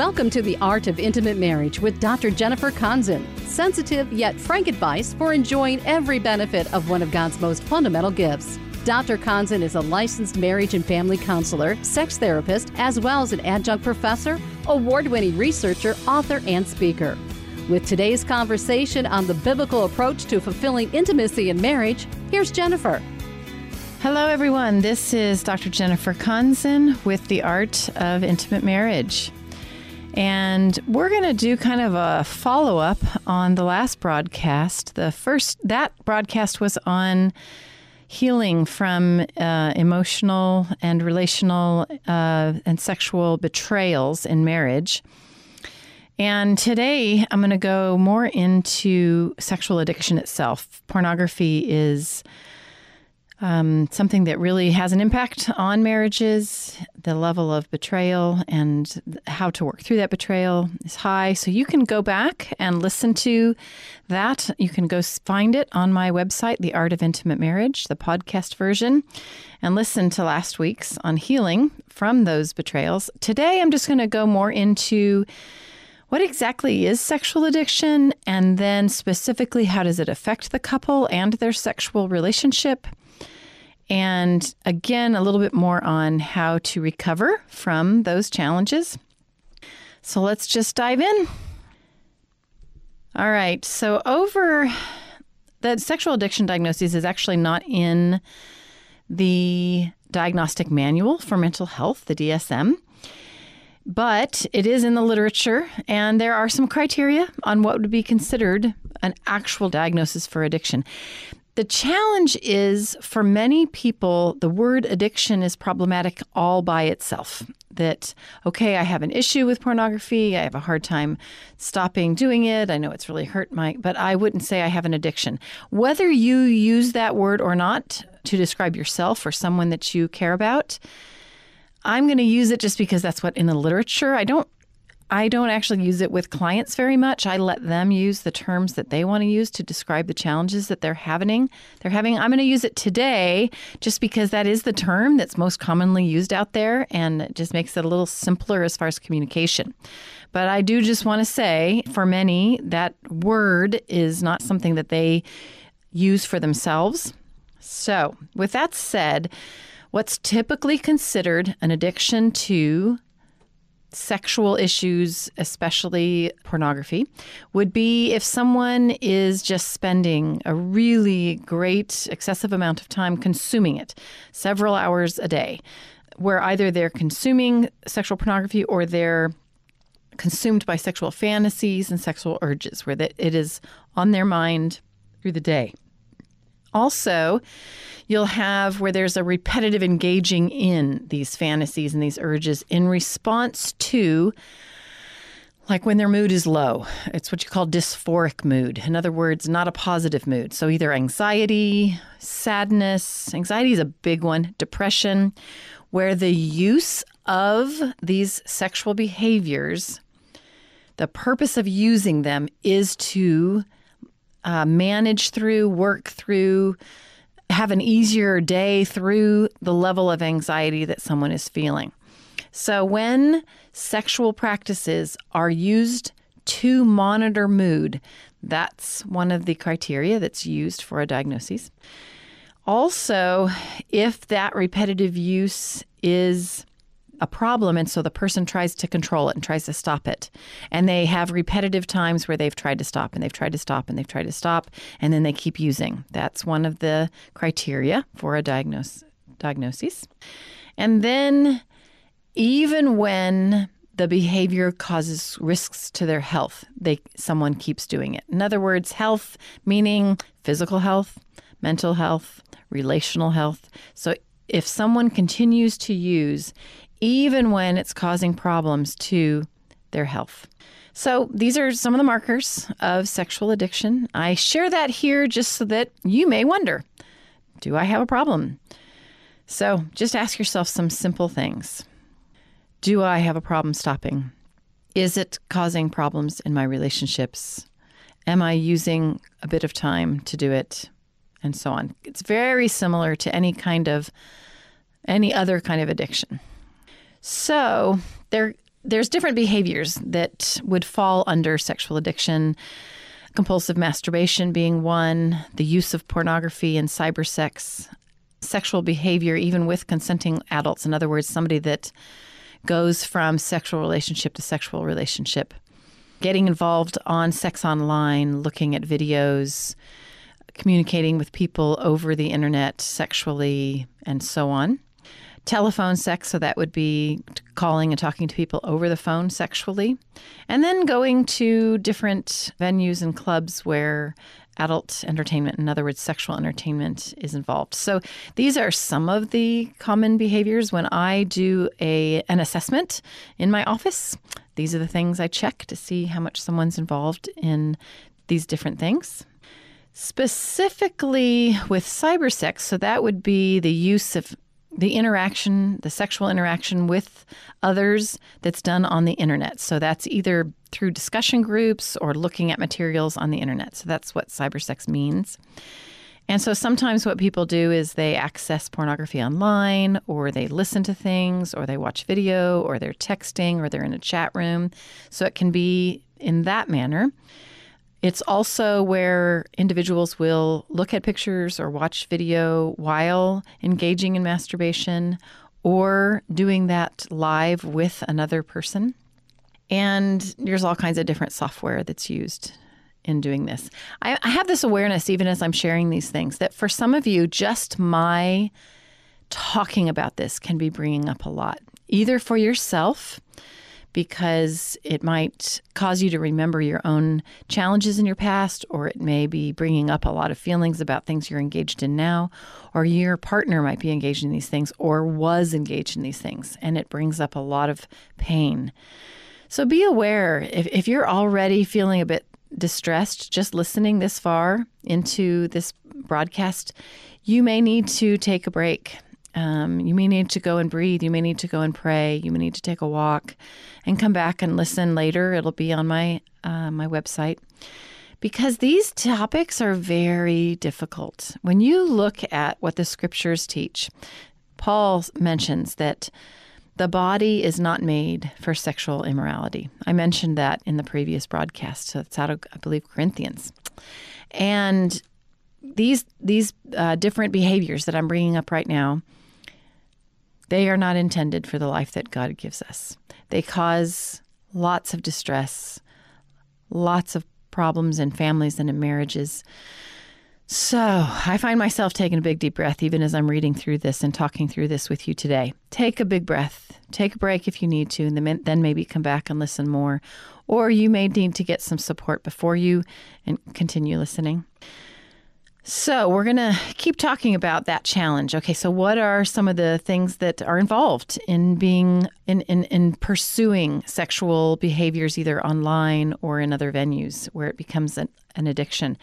Welcome to the Art of Intimate Marriage with Dr. Jennifer Konzen. Sensitive yet frank advice for enjoying every benefit of one of God's most fundamental gifts. Dr. Konzen is a licensed marriage and family counselor, sex therapist, as well as an adjunct professor, award winning researcher, author, and speaker. With today's conversation on the biblical approach to fulfilling intimacy in marriage, here's Jennifer. Hello, everyone. This is Dr. Jennifer Konzen with The Art of Intimate Marriage. And we're going to do kind of a follow up on the last broadcast. The first, that broadcast was on healing from uh, emotional and relational uh, and sexual betrayals in marriage. And today I'm going to go more into sexual addiction itself. Pornography is um, something that really has an impact on marriages. The level of betrayal and how to work through that betrayal is high. So you can go back and listen to that. You can go find it on my website, The Art of Intimate Marriage, the podcast version, and listen to last week's on healing from those betrayals. Today, I'm just going to go more into what exactly is sexual addiction, and then specifically, how does it affect the couple and their sexual relationship? And again, a little bit more on how to recover from those challenges. So let's just dive in. All right. So, over the sexual addiction diagnosis is actually not in the diagnostic manual for mental health, the DSM, but it is in the literature, and there are some criteria on what would be considered an actual diagnosis for addiction. The challenge is for many people, the word addiction is problematic all by itself. That, okay, I have an issue with pornography. I have a hard time stopping doing it. I know it's really hurt my, but I wouldn't say I have an addiction. Whether you use that word or not to describe yourself or someone that you care about, I'm going to use it just because that's what in the literature. I don't I don't actually use it with clients very much. I let them use the terms that they want to use to describe the challenges that they're having. They're having. I'm going to use it today just because that is the term that's most commonly used out there and it just makes it a little simpler as far as communication. But I do just want to say for many that word is not something that they use for themselves. So, with that said, what's typically considered an addiction to sexual issues, especially pornography, would be if someone is just spending a really great, excessive amount of time consuming it, several hours a day, where either they're consuming sexual pornography or they're consumed by sexual fantasies and sexual urges, where it is on their mind through the day. Also, you'll have where there's a repetitive engaging in these fantasies and these urges in response to like when their mood is low. It's what you call dysphoric mood. In other words, not a positive mood. So either anxiety, sadness, anxiety is a big one, depression, where the use of these sexual behaviors, the purpose of using them is to uh, manage through, work through, have an easier day through the level of anxiety that someone is feeling. So, when sexual practices are used to monitor mood, that's one of the criteria that's used for a diagnosis. Also, if that repetitive use is a problem and so the person tries to control it and tries to stop it. And they have repetitive times where they've tried to stop and they've tried to stop and they've tried to stop and then they keep using. That's one of the criteria for a diagnose, diagnosis. And then even when the behavior causes risks to their health they someone keeps doing it. In other words health meaning physical health mental health relational health. So if someone continues to use even when it's causing problems to their health. So, these are some of the markers of sexual addiction. I share that here just so that you may wonder do I have a problem? So, just ask yourself some simple things Do I have a problem stopping? Is it causing problems in my relationships? Am I using a bit of time to do it? And so on. It's very similar to any kind of any other kind of addiction. So there there's different behaviors that would fall under sexual addiction. Compulsive masturbation being one, the use of pornography and cyber sex, sexual behavior, even with consenting adults. In other words, somebody that goes from sexual relationship to sexual relationship, getting involved on sex online, looking at videos, communicating with people over the internet sexually, and so on. Telephone sex, so that would be calling and talking to people over the phone sexually. And then going to different venues and clubs where adult entertainment, in other words, sexual entertainment, is involved. So these are some of the common behaviors when I do a an assessment in my office. These are the things I check to see how much someone's involved in these different things. Specifically with cybersex, so that would be the use of the interaction, the sexual interaction with others that's done on the internet. So that's either through discussion groups or looking at materials on the internet. So that's what cybersex means. And so sometimes what people do is they access pornography online, or they listen to things, or they watch video, or they're texting, or they're in a chat room. So it can be in that manner. It's also where individuals will look at pictures or watch video while engaging in masturbation or doing that live with another person. And there's all kinds of different software that's used in doing this. I, I, have this awareness, even as I'm sharing these things, that for some of you, just my talking about this can be bringing up a lot, either for yourself because it might cause you to remember your own challenges in your past, or it may be bringing up a lot of feelings about things you're engaged in now, or your partner might be engaged in these things or was engaged in these things, and it brings up a lot of pain. So be aware if, if you're already feeling a bit distressed just listening this far into this broadcast, you may need to take a break um, you may need to go and breathe. You may need to go and pray. You may need to take a walk, and come back and listen later. It'll be on my uh, my website because these topics are very difficult. When you look at what the scriptures teach, Paul mentions that the body is not made for sexual immorality. I mentioned that in the previous broadcast. So it's out of, I believe, Corinthians, and these these uh, different behaviors that I'm bringing up right now they are not intended for the life that God gives us. They cause lots of distress, lots of problems in families and in marriages. So I find myself taking a big deep breath even as I'm reading through this and talking through this with you today. Take a big breath, take a break if you need to, and then maybe come back and listen more. Or you may need to get some support before you and continue listening. So, we're going to keep talking about that challenge. Okay, so what are some of the things that are involved in being in, in, in pursuing sexual behaviors either online or in other venues where it becomes an, an addiction?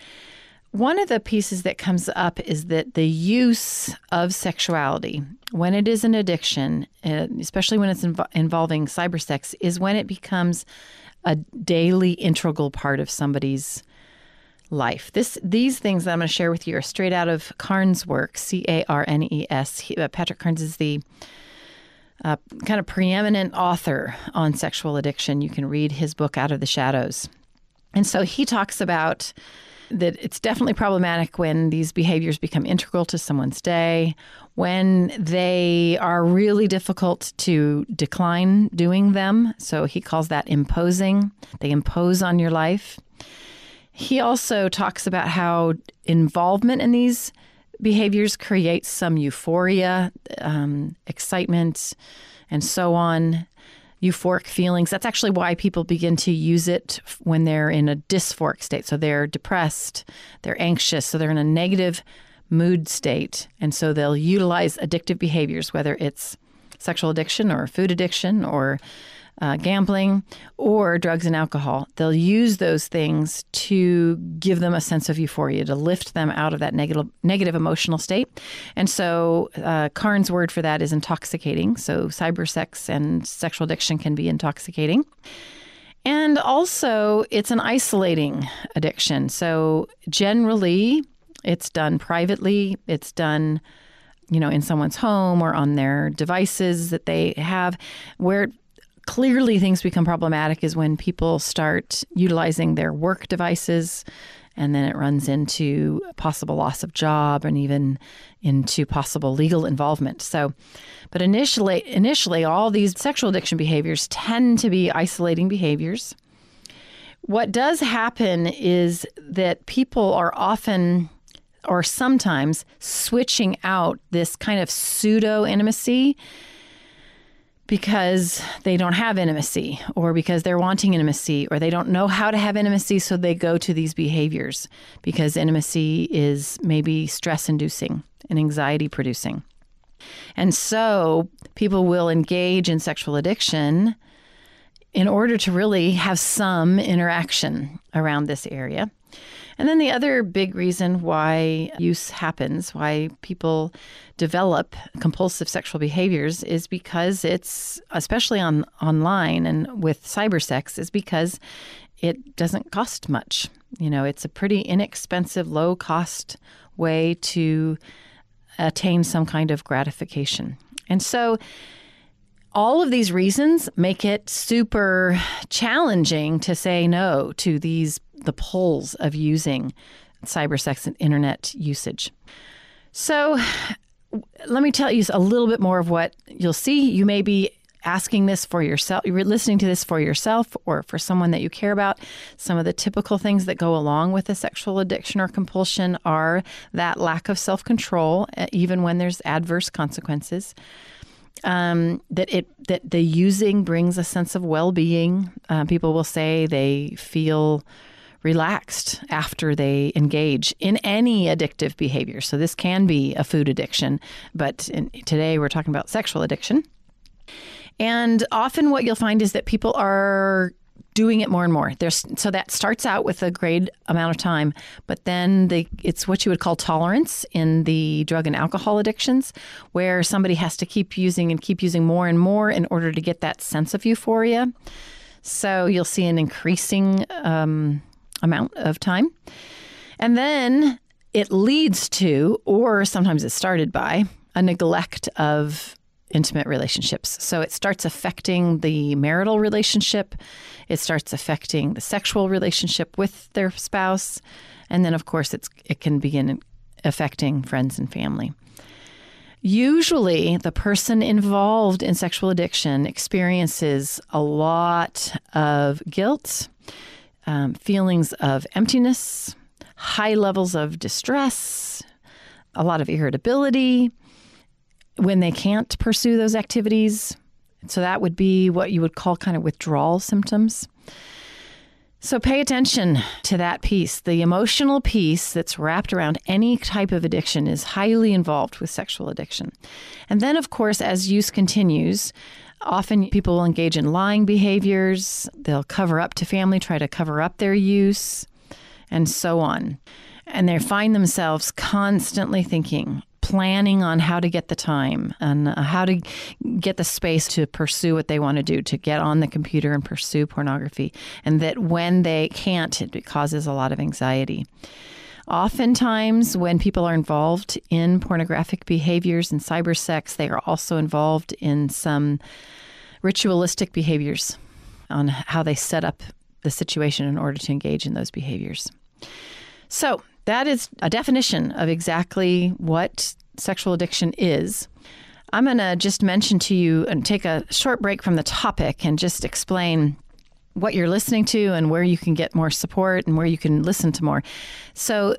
One of the pieces that comes up is that the use of sexuality, when it is an addiction, uh, especially when it's inv- involving cybersex, is when it becomes a daily integral part of somebody's life. This these things that I'm going to share with you are straight out of Carnes' work, C A R N E S. Uh, Patrick Carnes is the uh, kind of preeminent author on sexual addiction. You can read his book Out of the Shadows. And so he talks about that it's definitely problematic when these behaviors become integral to someone's day, when they are really difficult to decline doing them. So he calls that imposing. They impose on your life. He also talks about how involvement in these behaviors creates some euphoria, um, excitement, and so on. Euphoric feelings. That's actually why people begin to use it when they're in a dysphoric state. So they're depressed, they're anxious, so they're in a negative mood state. And so they'll utilize addictive behaviors, whether it's sexual addiction or food addiction or uh, gambling, or drugs and alcohol. They'll use those things to give them a sense of euphoria, to lift them out of that negative, negative emotional state. And so, uh, Carnes' word for that is intoxicating. So, cyber sex and sexual addiction can be intoxicating. And also, it's an isolating addiction. So, generally, it's done privately, it's done you know, in someone's home or on their devices that they have, where clearly things become problematic is when people start utilizing their work devices and then it runs into possible loss of job and even into possible legal involvement. So, but initially, initially, all these sexual addiction behaviors tend to be isolating behaviors. What does happen is that people are often or sometimes switching out this kind of pseudo intimacy because they don't have intimacy or because they're wanting intimacy or they don't know how to have intimacy so they go to these behaviors because intimacy is maybe stress inducing and anxiety producing. And so people will engage in sexual addiction in order to really have some interaction around this area. And then the other big reason why use happens, why people develop compulsive sexual behaviors is because it's especially on online and with cyber sex is because it doesn't cost much. You know, it's a pretty inexpensive, low cost way to attain some kind of gratification. And so all of these reasons make it super challenging to say no to these the pulls of using cybersex and internet usage. So, let me tell you a little bit more of what you'll see. You may be asking this for yourself, you're listening to this for yourself or for someone that you care about. Some of the typical things that go along with a sexual addiction or compulsion are that lack of self control, eh, even when there's adverse consequences um, that it that the using brings a sense of well being. Uh, people will say they feel relaxed after they engage in any addictive behavior. So this can be a food addiction, but in, today we're talking about sexual addiction. And often what you'll find is that people are doing it more and more. There's so that starts out with a great amount of time, but then they, it's what you would call tolerance in the drug and alcohol addictions, where somebody has to keep using and keep using more and more in order to get that sense of euphoria. So you'll see an increasing um, amount of time, and then it leads to, or sometimes it's started by, a neglect of intimate relationships. So it starts affecting the marital relationship, it starts affecting the sexual relationship with their spouse, and then of course it's it can begin affecting friends and family. Usually, the person involved in sexual addiction experiences a lot of guilt, um, feelings of emptiness, high levels of distress, a lot of irritability, when they can't pursue those activities. So that would be what you would call kind of withdrawal symptoms. So pay attention to that piece. The emotional piece that's wrapped around any type of addiction is highly involved with sexual addiction. And then, of course, as use continues, often people will engage in lying behaviors, they'll cover up to family, try to cover up their use, and so on. And they find themselves constantly thinking, planning on how to get the time and uh, how to get the space to pursue what they want to do, to get on the computer and pursue pornography. And that when they can't, it causes a lot of anxiety. Oftentimes, when people are involved in pornographic behaviors and cyber sex, they are also involved in some ritualistic behaviors on how they set up the situation in order to engage in those behaviors. So, that is a definition of exactly what sexual addiction is. I'm going to just mention to you and take a short break from the topic and just explain what you're listening to and where you can get more support and where you can listen to more. So,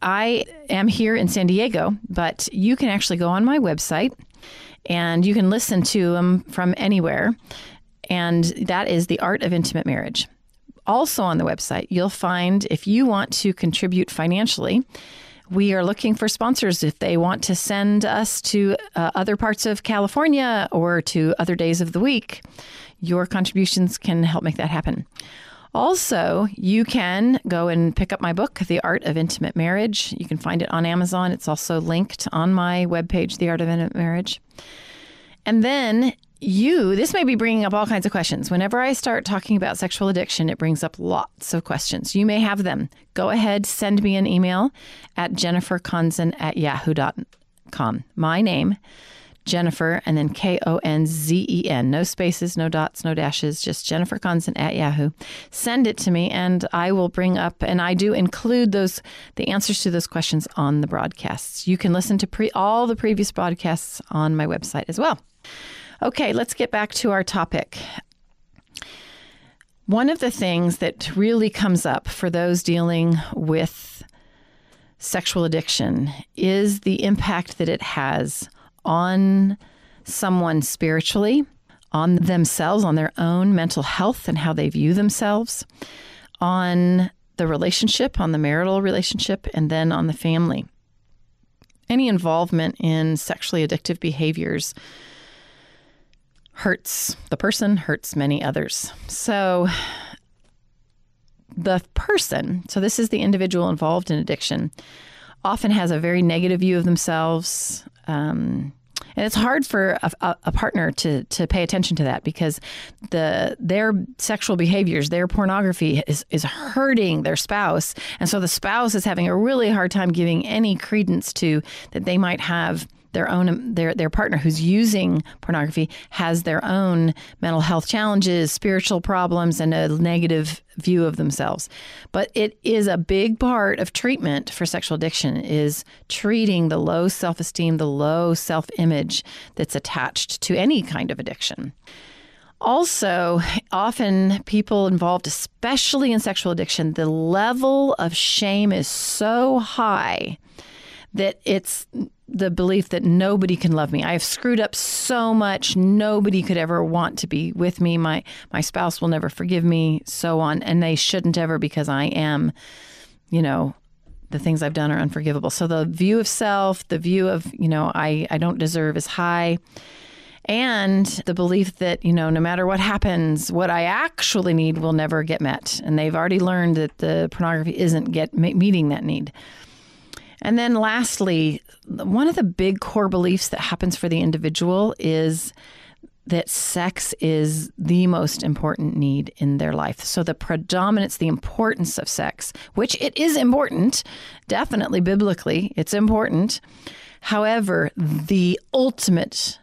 I am here in San Diego, but you can actually go on my website and you can listen to them from anywhere. And that is The Art of Intimate Marriage. Also on the website, you'll find if you want to contribute financially, we are looking for sponsors if they want to send us to uh, other parts of California or to other days of the week. Your contributions can help make that happen. Also, you can go and pick up my book, The Art of Intimate Marriage. You can find it on Amazon. It's also linked on my webpage, The Art of Intimate Marriage. And then you, this may be bringing up all kinds of questions. Whenever I start talking about sexual addiction, it brings up lots of questions. You may have them. Go ahead, send me an email at jenniferkonzen at yahoo.com. My name, Jennifer, and then K O N Z E N. No spaces, no dots, no dashes, just Jennifer Konzen at Yahoo. Send it to me, and I will bring up, and I do include those the answers to those questions on the broadcasts. You can listen to pre, all the previous broadcasts on my website as well. Okay, let's get back to our topic. One of the things that really comes up for those dealing with sexual addiction is the impact that it has on someone spiritually, on themselves, on their own mental health and how they view themselves, on the relationship, on the marital relationship, and then on the family. Any involvement in sexually addictive behaviors hurts the person, hurts many others. So, the person, so this is the individual involved in addiction, often has a very negative view of themselves. Um, and it's hard for a, a, partner to, to pay attention to that because the their sexual behaviors, their pornography is, is hurting their spouse. And so the spouse is having a really hard time giving any credence to that they might have their own um, their their partner who's using pornography has their own mental health challenges, spiritual problems, and a negative view of themselves. But it is a big part of treatment for sexual addiction is treating the low self-esteem, the low self-image that's attached to any kind of addiction. Also, often people involved, especially in sexual addiction, the level of shame is so high that it's the belief that nobody can love me. I have screwed up so much. Nobody could ever want to be with me. My my spouse will never forgive me, so on, and they shouldn't ever because I am, you know, the things I've done are unforgivable. So the view of self, the view of, you know, I I don't deserve is high. And the belief that, you know, no matter what happens, what I actually need will never get met. And they've already learned that the pornography isn't get meeting that need. And then lastly, one of the big core beliefs that happens for the individual is that sex is the most important need in their life. So the predominance, the importance of sex, which it is important, definitely biblically, it's important. However, the ultimate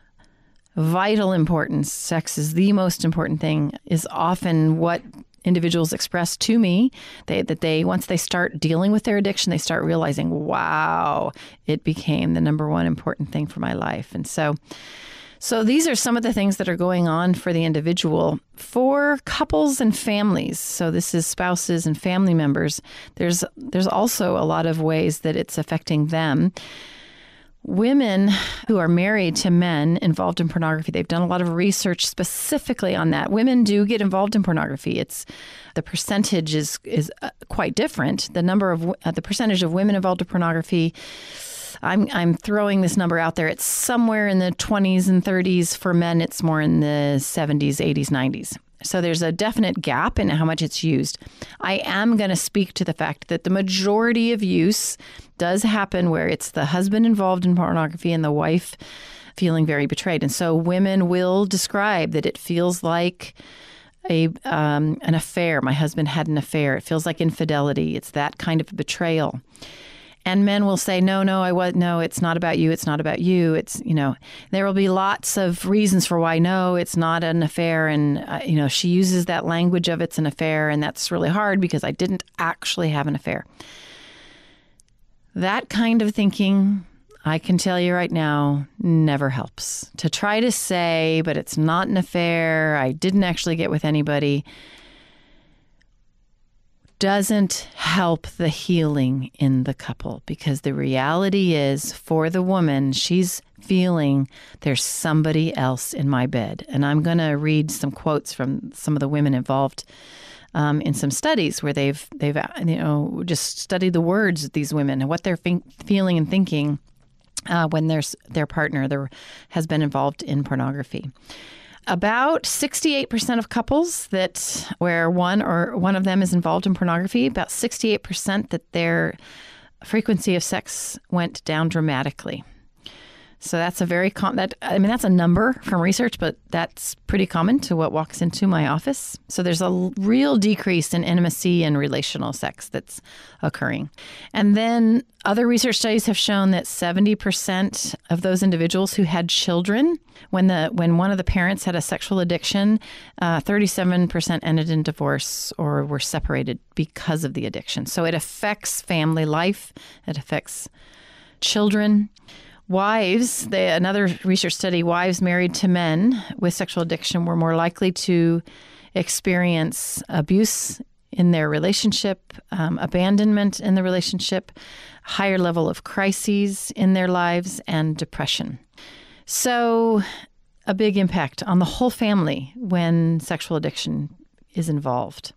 vital importance, sex is the most important thing, is often what individuals express to me they, that they once they start dealing with their addiction they start realizing wow it became the number one important thing for my life. And so so these are some of the things that are going on for the individual. For couples and families so this is spouses and family members there's there's also a lot of ways that it's affecting them women who are married to men involved in pornography they've done a lot of research specifically on that. Women do get involved in pornography. It's the percentage is is uh, quite different. The number of uh, the percentage of women involved in pornography I'm I'm throwing this number out there it's somewhere in the 20s and 30s for men it's more in the 70s 80s 90s so there's a definite gap in how much it's used. I am going to speak to the fact that the majority of use does happen where it's the husband involved in pornography and the wife feeling very betrayed. And so women will describe that it feels like a um, an affair. My husband had an affair. It feels like infidelity. It's that kind of betrayal. And men will say, no, no, I was no, it's not about you. It's not about you. It's you know, there will be lots of reasons for why no, it's not an affair. And uh, you know, she uses that language of it's an affair, and that's really hard because I didn't actually have an affair. That kind of thinking, I can tell you right now, never helps. To try to say, but it's not an affair. I didn't actually get with anybody doesn't help the healing in the couple because the reality is for the woman, she's feeling there's somebody else in my bed. And I'm going to read some quotes from some of the women involved. Um, in some studies where they've they've you know just studied the words of these women and what they're fe- feeling and thinking uh, when their their partner there has been involved in pornography about 68% of couples that where one or one of them is involved in pornography, about 68% that their frequency of sex went down dramatically. So that's a very com- that I mean that's a number from research, but that's pretty common to what walks into my office. So there's a real decrease in intimacy and relational sex that's occurring. And then other research studies have shown that 70% of those individuals who had children when the when one of the parents had a sexual addiction, uh, 37% ended in divorce or were separated because of the addiction. So it affects family life. It affects children. Wives, they, another research study, wives married to men with sexual addiction were more likely to experience abuse in their relationship, um, abandonment in the relationship, higher level of crises in their lives, and depression. So, a big impact on the whole family when sexual addiction is involved.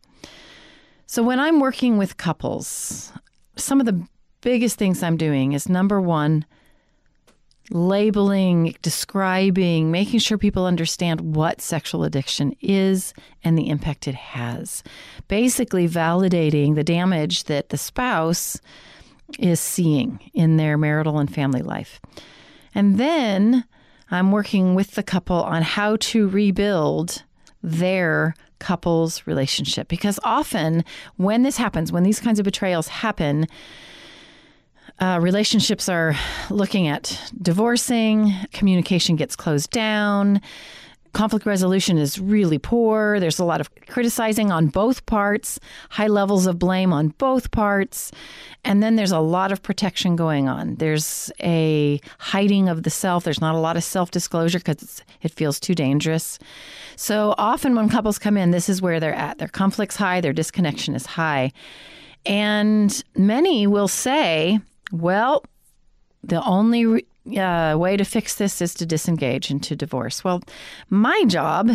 So, when I'm working with couples, some of the biggest things I'm doing is number one, labeling, describing, making sure people understand what sexual addiction is and the impact it has. Basically, validating the damage that the spouse is seeing in their marital and family life. And then I'm working with the couple on how to rebuild their couple's relationship. Because often, when this happens, when these kinds of betrayals happen, uh, relationships are looking at divorcing, communication gets closed down, conflict resolution is really poor. There's a lot of criticizing on both parts, high levels of blame on both parts. And then there's a lot of protection going on. There's a hiding of the self. There's not a lot of self disclosure because it feels too dangerous. So often when couples come in, this is where they're at. Their conflict's high, their disconnection is high. And many will say, well, the only re- uh, way to fix this is to disengage and to divorce. Well, my job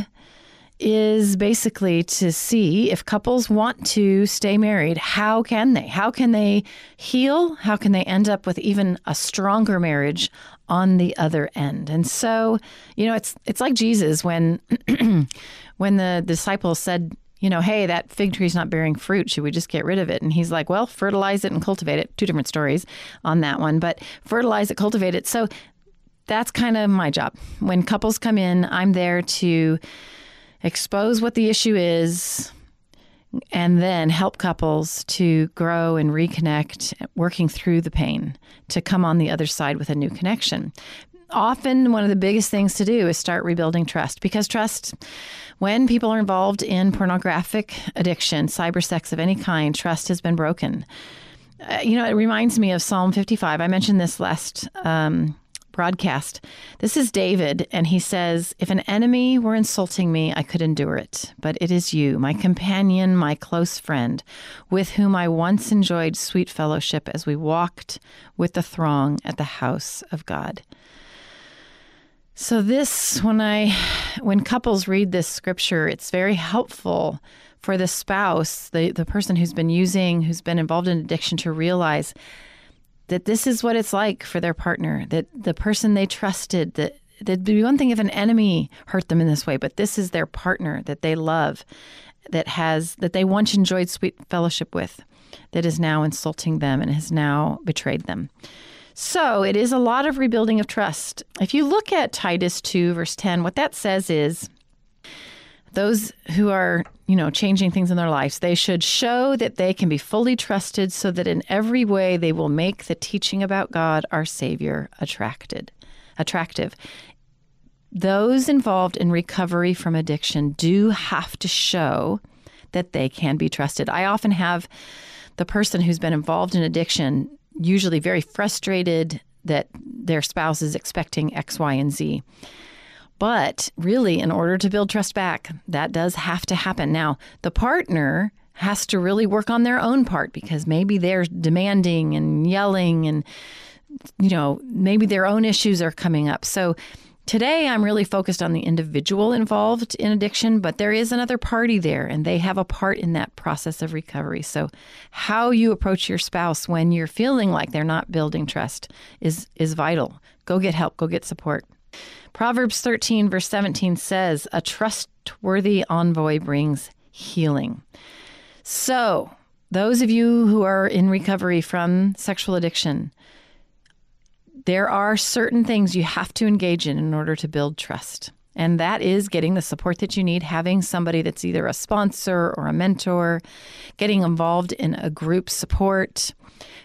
is basically to see if couples want to stay married, how can they? How can they heal? How can they end up with even a stronger marriage on the other end? And so, you know, it's it's like Jesus when when the disciples said, you know, hey, that fig tree's not bearing fruit. Should we just get rid of it? And he's like, well, fertilize it and cultivate it. Two different stories on that one, but fertilize it, cultivate it. So that's kind of my job. When couples come in, I'm there to expose what the issue is and then help couples to grow and reconnect, working through the pain to come on the other side with a new connection. Often, one of the biggest things to do is start rebuilding trust because trust when people are involved in pornographic addiction, cyber sex of any kind, trust has been broken. Uh, you know, it reminds me of Psalm 55. I mentioned this last um, broadcast. This is David, and he says, If an enemy were insulting me, I could endure it. But it is you, my companion, my close friend, with whom I once enjoyed sweet fellowship as we walked with the throng at the house of God. So this when I when couples read this scripture, it's very helpful for the spouse, the, the person who's been using, who's been involved in addiction to realize that this is what it's like for their partner, that the person they trusted, that that'd be one thing if an enemy hurt them in this way, but this is their partner that they love, that has that they once enjoyed sweet fellowship with, that is now insulting them and has now betrayed them. So it is a lot of rebuilding of trust. If you look at Titus 2, verse 10, what that says is those who are, you know, changing things in their lives, they should show that they can be fully trusted so that in every way they will make the teaching about God, our Savior, attracted, attractive. Those involved in recovery from addiction do have to show that they can be trusted. I often have the person who's been involved in addiction usually very frustrated that their spouse is expecting X, Y, and Z. But really, in order to build trust back, that does have to happen. Now, the partner has to really work on their own part because maybe they're demanding and yelling and, you know, maybe their own issues are coming up. So Today, I'm really focused on the individual involved in addiction, but there is another party there, and they have a part in that process of recovery. So, how you approach your spouse when you're feeling like they're not building trust is, is vital. Go get help, go get support. Proverbs 13, verse 17 says, A trustworthy envoy brings healing. So, those of you who are in recovery from sexual addiction, there are certain things you have to engage in in order to build trust. And that is getting the support that you need, having somebody that's either a sponsor or a mentor, getting involved in a group support,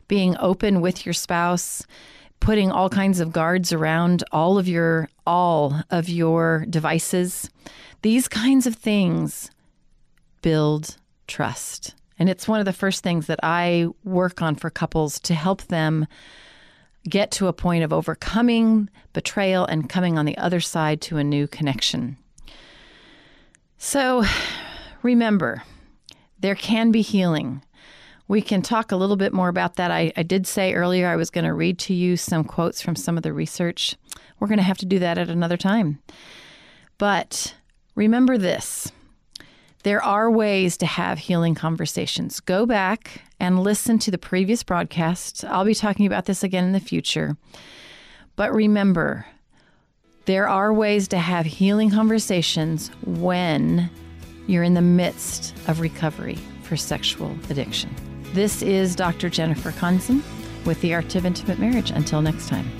being open with your spouse, putting all kinds of guards around all of your all of your devices. These kinds of things build trust. And it's one of the first things that I work on for couples to help them get to a point of overcoming betrayal and coming on the other side to a new connection. So remember, there can be healing. We can talk a little bit more about that. I, I did say earlier I was going to read to you some quotes from some of the research. We're going to have to do that at another time. But remember this there are ways to have healing conversations. Go back and listen to the previous broadcast. I'll be talking about this again in the future. But remember, there are ways to have healing conversations when you're in the midst of recovery for sexual addiction. This is Dr. Jennifer Konzen with The Art of Intimate Marriage. Until next time.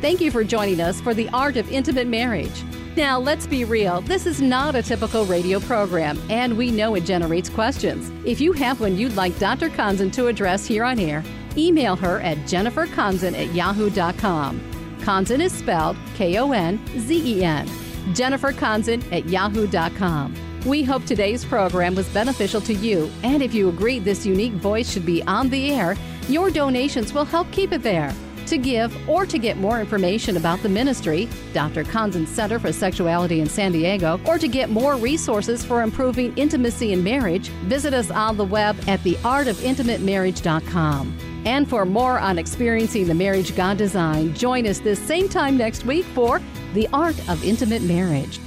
Thank you for joining us for The Art of Intimate Marriage. Now, let's be real. This is not a typical radio program, and we know it generates questions. If you have one you'd like Dr. Konzen to address here on air, email her at jenniferkonzen at yahoo.com. Konzen is spelled K O N Z E N. Jennifer Konzen at yahoo.com. We hope today's program was beneficial to you, and if you agree this unique voice should be on the air, your donations will help keep it there. To give or to get more information about the ministry, Dr. Konzen Center for Sexuality in San Diego, or to get more resources for improving intimacy in marriage, visit us on the web at theartofintimatemarriage.com. And for more on experiencing the marriage God designed, join us this same time next week for The Art of Intimate Marriage.